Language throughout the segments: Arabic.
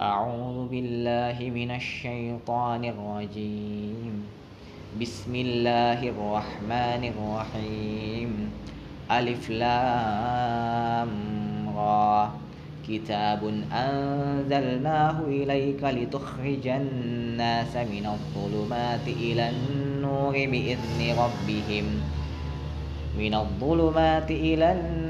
أعوذ بالله من الشيطان الرجيم. بسم الله الرحمن الرحيم. ألف لام را. كتاب أنزلناه إليك لتخرج الناس من الظلمات إلى النور بإذن ربهم. من الظلمات إلى النور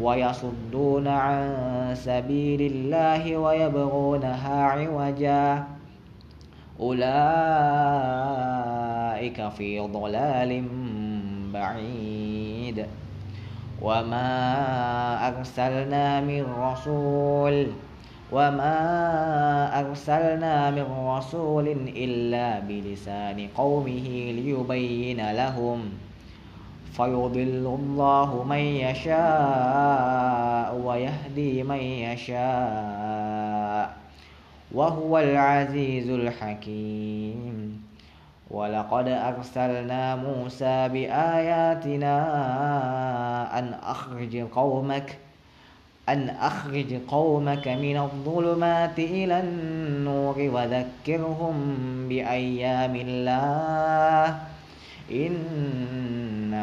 ويصدون عن سبيل الله ويبغونها عوجا. أولئك في ضلال بعيد. وما أرسلنا من رسول وما أرسلنا من رسول إلا بلسان قومه ليبين لهم. فيضل الله من يشاء ويهدي من يشاء وهو العزيز الحكيم. ولقد أرسلنا موسى بآياتنا أن أخرج قومك أن أخرج قومك من الظلمات إلى النور وذكرهم بأيام الله.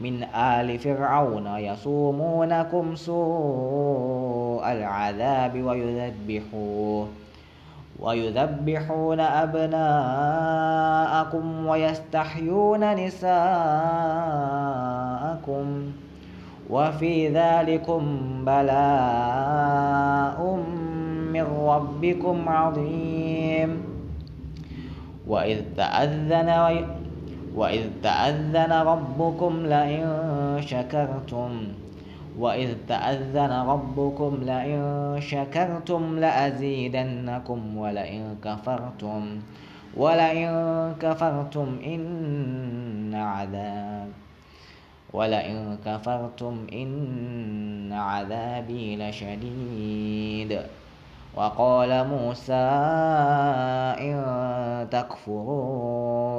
من آل فرعون يصومونكم سوء العذاب ويذبحون ويذبحون أبناءكم ويستحيون نساءكم وفي ذلكم بلاء من ربكم عظيم. وإذ تأذن وإذ تأذن ربكم لئن شكرتم وإذ تأذن ربكم لئن شكرتم لأزيدنكم ولئن كفرتم ولئن كفرتم إن عذاب ولئن كفرتم إن عذابي لشديد وقال موسى إن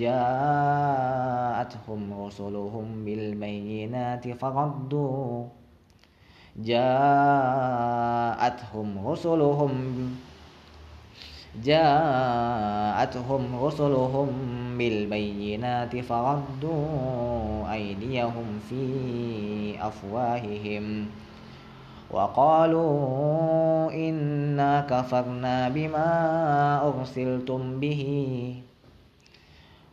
جاءتهم رسلهم بالبينات فردوا. جاءتهم رسلهم جاءتهم رسلهم بالبينات فردوا أيديهم في أفواههم وقالوا إنا كفرنا بما أرسلتم به.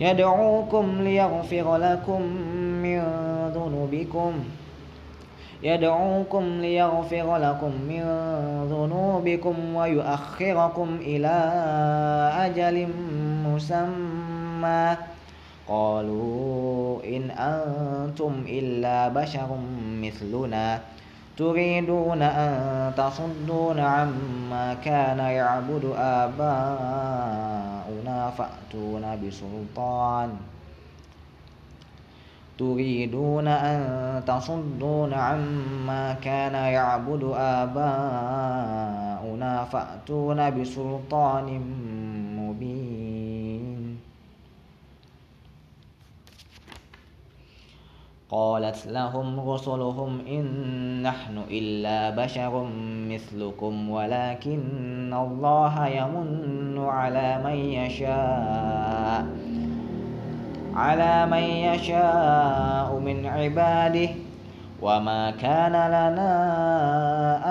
يدعوكم ليغفر لكم من ذنوبكم. يدعوكم ليغفر لكم من ذنوبكم ويؤخركم إلى أجل مسمى. قالوا إن أنتم إلا بشر مثلنا. تريدون أن تصدونا عما كان يعبد آباؤنا فأتونا بسلطان. تريدون أن تصدون عما كان يعبد آباؤنا فأتونا بسلطان قالت لهم رسلهم إن نحن إلا بشر مثلكم ولكن الله يمن على من يشاء على من يشاء من عباده. وما كان لنا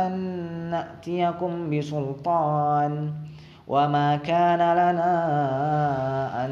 أن نأتيكم بسلطان وما كان لنا أن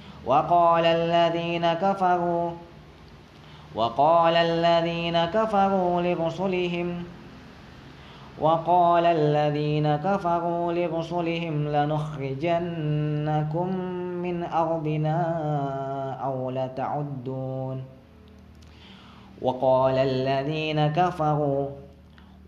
وقال الذين كفروا وقال الذين كفروا لرسلهم وقال الذين كفروا لرسلهم لنخرجنكم من أرضنا أو لتعدون وقال الذين كفروا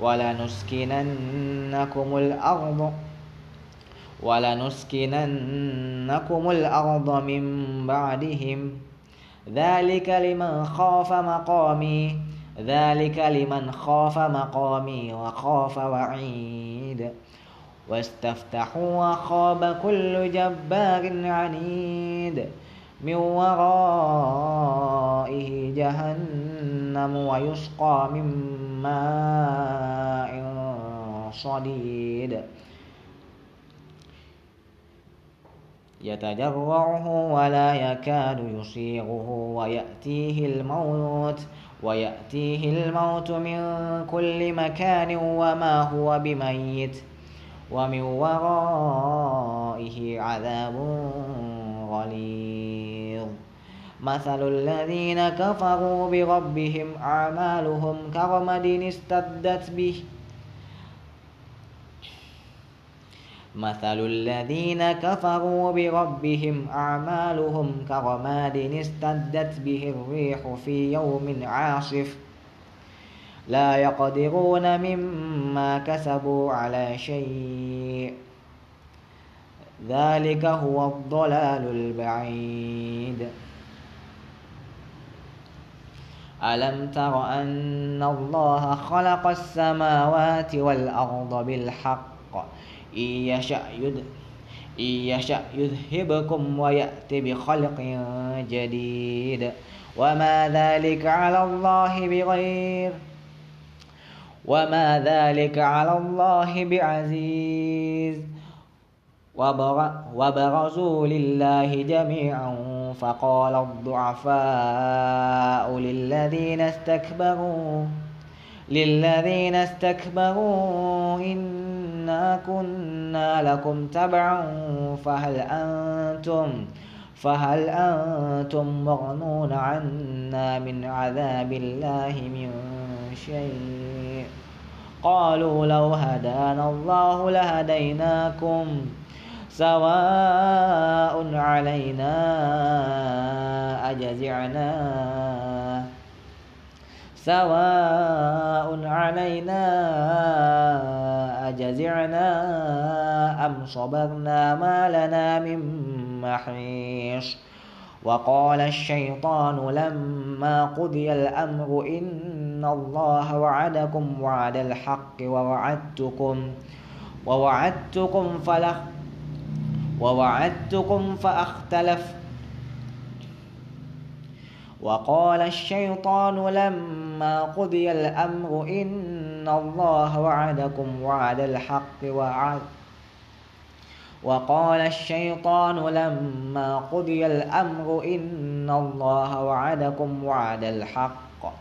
ولنسكننكم الأرض ولنسكننكم الأرض من بعدهم. ذلك لمن خاف مقامي ذلك لمن خاف مقامي وخاف وعيد. واستفتحوا وخاب كل جبار عنيد. من ورائه جهنم ويسقى من ماء صديد. يتجرعه ولا يكاد يصيغه ويأتيه الموت ويأتيه الموت من كل مكان وما هو بميت. ومن ورائه عذاب غليظ. مثل الذين كفروا بربهم أعمالهم كرمد استدت به. مثل الذين كفروا بربهم أعمالهم كرماد استدت به الريح في يوم عاصف. لا يقدرون مما كسبوا على شيء. ذلك هو الضلال البعيد. ألم تر أن الله خلق السماوات والأرض بالحق؟ إن يشأ إن يشأ يذهبكم ويأتي بخلق جديد. وما ذلك على الله بغير وما ذلك على الله بعزيز. وبرزوا لله جميعا فقال الضعفاء للذين استكبروا للذين استكبروا إنا كنا لكم تبعا فهل أنتم فهل أنتم مغنون عنا من عذاب الله من شيء؟ قالوا لو هدانا الله لهديناكم. سواء علينا أجزعنا. سواء علينا أجزعنا أم صبرنا ما لنا من محيص. وقال الشيطان لما قضي الأمر إن الله وعدكم وعد الحق ووعدتكم ووعدتكم فلخ ووعدتكم فأختلف. وقال الشيطان لما قضي الأمر إن الله وعدكم وعد الحق وعد. وقال الشيطان لما قضي الأمر إن الله وعدكم وعد الحق.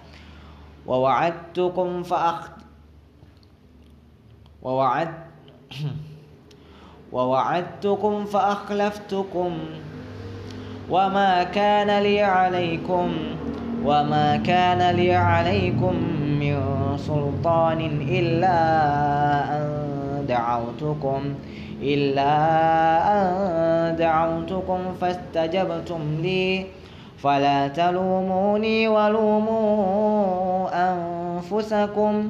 ووعدتكم فأخت ووعد ووعدتكم فأخلفتكم وما كان لي عليكم وما كان لي عليكم من سلطان إلا أن دعوتكم إلا أن دعوتكم فاستجبتم لي فلا تلوموني ولوموا أنفسكم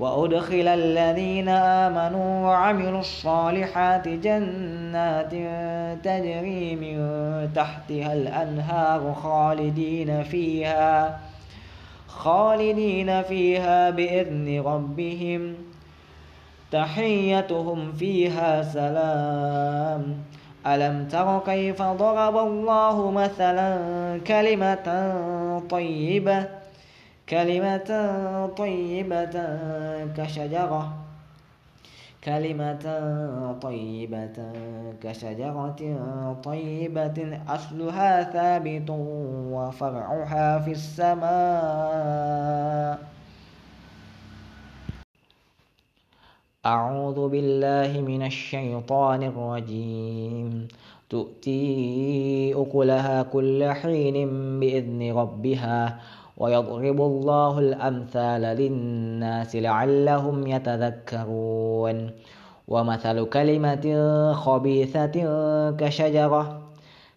وأدخل الذين آمنوا وعملوا الصالحات جنات تجري من تحتها الأنهار خالدين فيها خالدين فيها بإذن ربهم. تحيتهم فيها سلام. ألم تر كيف ضرب الله مثلا كلمة طيبة؟ كلمة طيبة كشجرة. كلمة طيبة كشجرة طيبة أصلها ثابت وفرعها في السماء. أعوذ بالله من الشيطان الرجيم. تؤتي أكلها كل حين بإذن ربها ويضرب الله الأمثال للناس لعلهم يتذكرون. ومثل كلمة خبيثة كشجرة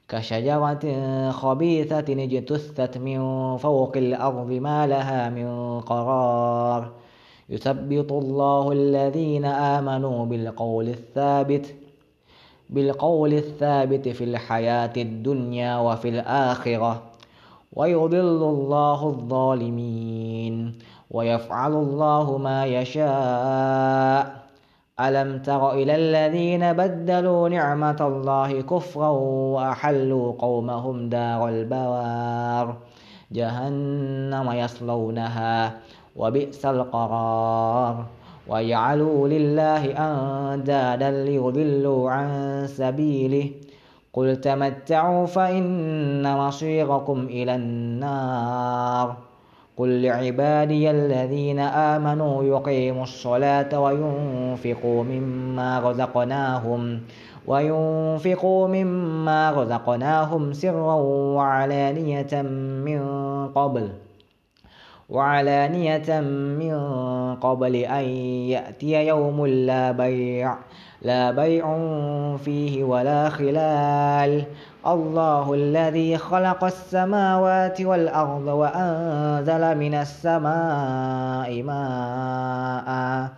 كشجرة خبيثة اجتثت من فوق الأرض ما لها من قرار. يثبت الله الذين آمنوا بالقول الثابت بالقول الثابت في الحياة الدنيا وفي الآخرة. ويضل الله الظالمين ويفعل الله ما يشاء. ألم تر إلى الذين بدلوا نعمة الله كفرا وأحلوا قومهم دار البوار. جهنم يصلونها وبئس القرار. وجعلوا لله أندادا ليضلوا عن سبيله. قل تمتعوا فإن مصيركم إلى النار قل لعبادي الذين آمنوا يقيموا الصلاة وينفقوا مما رزقناهم وينفقوا مما رزقناهم سرا وعلانية من قبل وعلانية من قبل أن يأتي يوم لا بيع لا بيع فيه ولا خلال. الله الذي خلق السماوات والأرض وأنزل من السماء ماء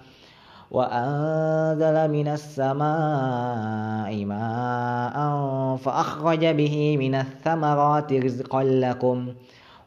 وأنزل من السماء ماء فأخرج به من الثمرات رزقا لكم.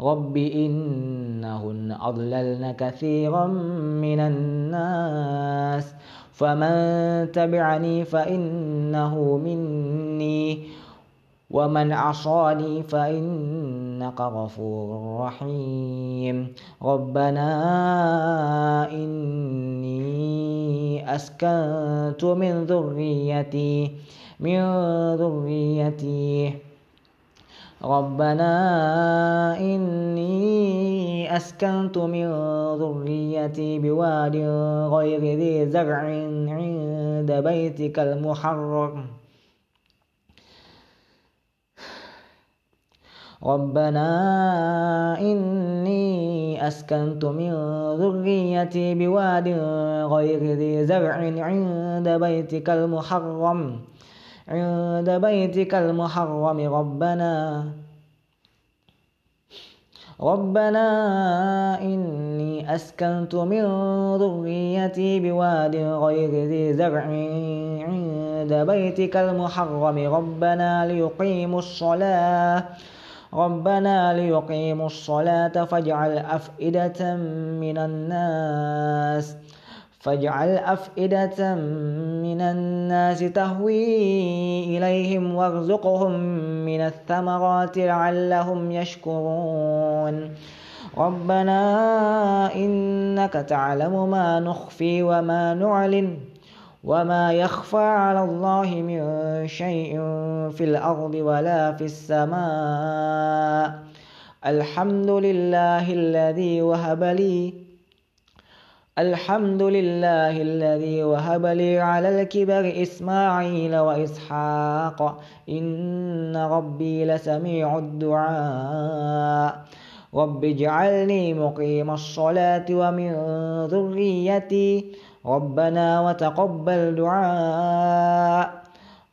رب إنهن أضللن كثيرا من الناس فمن تبعني فإنه مني ومن عصاني فإنك غفور رحيم ربنا إني أسكنت من ذريتي من ذريتي ربنا إني أسكنت من ذريتي بواد غير ذي زرع عند بيتك المحرم. ربنا إني أسكنت من ذريتي بواد غير ذي زرع عند بيتك المحرم. عند بيتك المحرم ربنا. ربنا إني أسكنت من ذريتي بواد غير ذي زرع عند بيتك المحرم. ربنا ليقيموا الصلاة. ربنا ليقيموا الصلاة فاجعل أفئدة من الناس. فاجعل أفئدة من الناس تهوي إليهم وارزقهم من الثمرات لعلهم يشكرون. ربنا إنك تعلم ما نخفي وما نعلن وما يخفى على الله من شيء في الأرض ولا في السماء. الحمد لله الذي وهب لي الحمد لله الذي وهب لي على الكبر إسماعيل وإسحاق. إن ربي لسميع الدعاء. رب اجعلني مقيم الصلاة ومن ذريتي. ربنا وتقبل دعاء.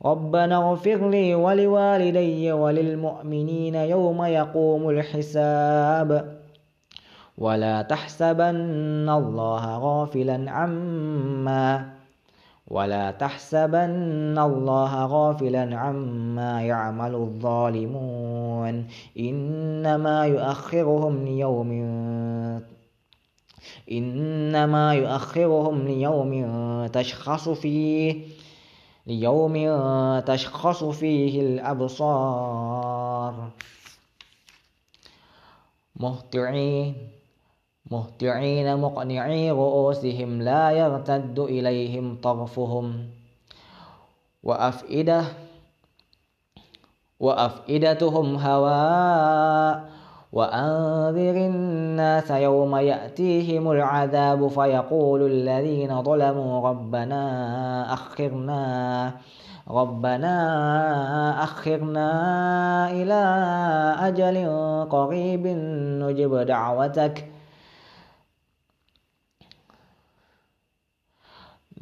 ربنا اغفر لي ولوالدي وللمؤمنين يوم يقوم الحساب. ولا تحسبن الله غافلا عما ولا تحسبن الله غافلا عما يعمل الظالمون إنما يؤخرهم ليوم إنما يؤخرهم ليوم تشخص فيه ليوم تشخص فيه الأبصار مهطعين مهطعين مقنعي رؤوسهم لا يرتد إليهم طرفهم. وأفئدة وأفئدتهم هواء. وأنذر الناس يوم يأتيهم العذاب فيقول الذين ظلموا ربنا أخرنا ربنا أخرنا إلى أجل قريب نجب دعوتك.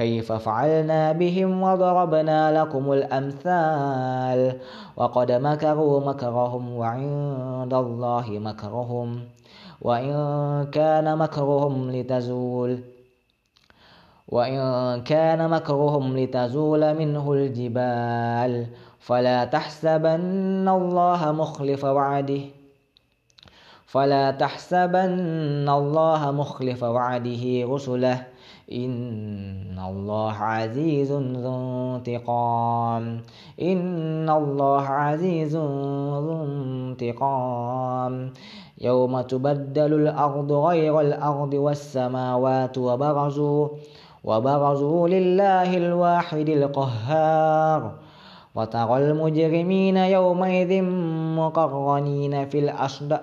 كيف فعلنا بهم وضربنا لكم الأمثال وقد مكروا مكرهم وعند الله مكرهم وإن كان مكرهم لتزول وإن كان مكرهم لتزول منه الجبال فلا تحسبن الله مخلف وعده فلا تحسبن الله مخلف وعده رسله. إن الله عزيز ذو انتقام. إن الله عزيز ذو انتقام. يوم تبدل الأرض غير الأرض والسماوات وبرزوا وبرزوا لله الواحد القهار. وترى المجرمين يومئذ مقرنين في الأصدق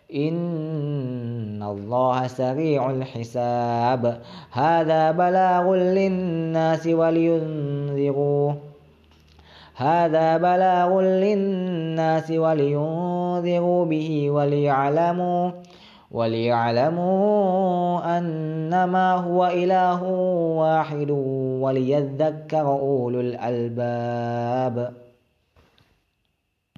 إن الله سريع الحساب. هذا بلاغ للناس ولينذروا هذا بلاغ للناس ولينذروا به وليعلموا وليعلموا أنما هو إله واحد وليذكر أولو الألباب.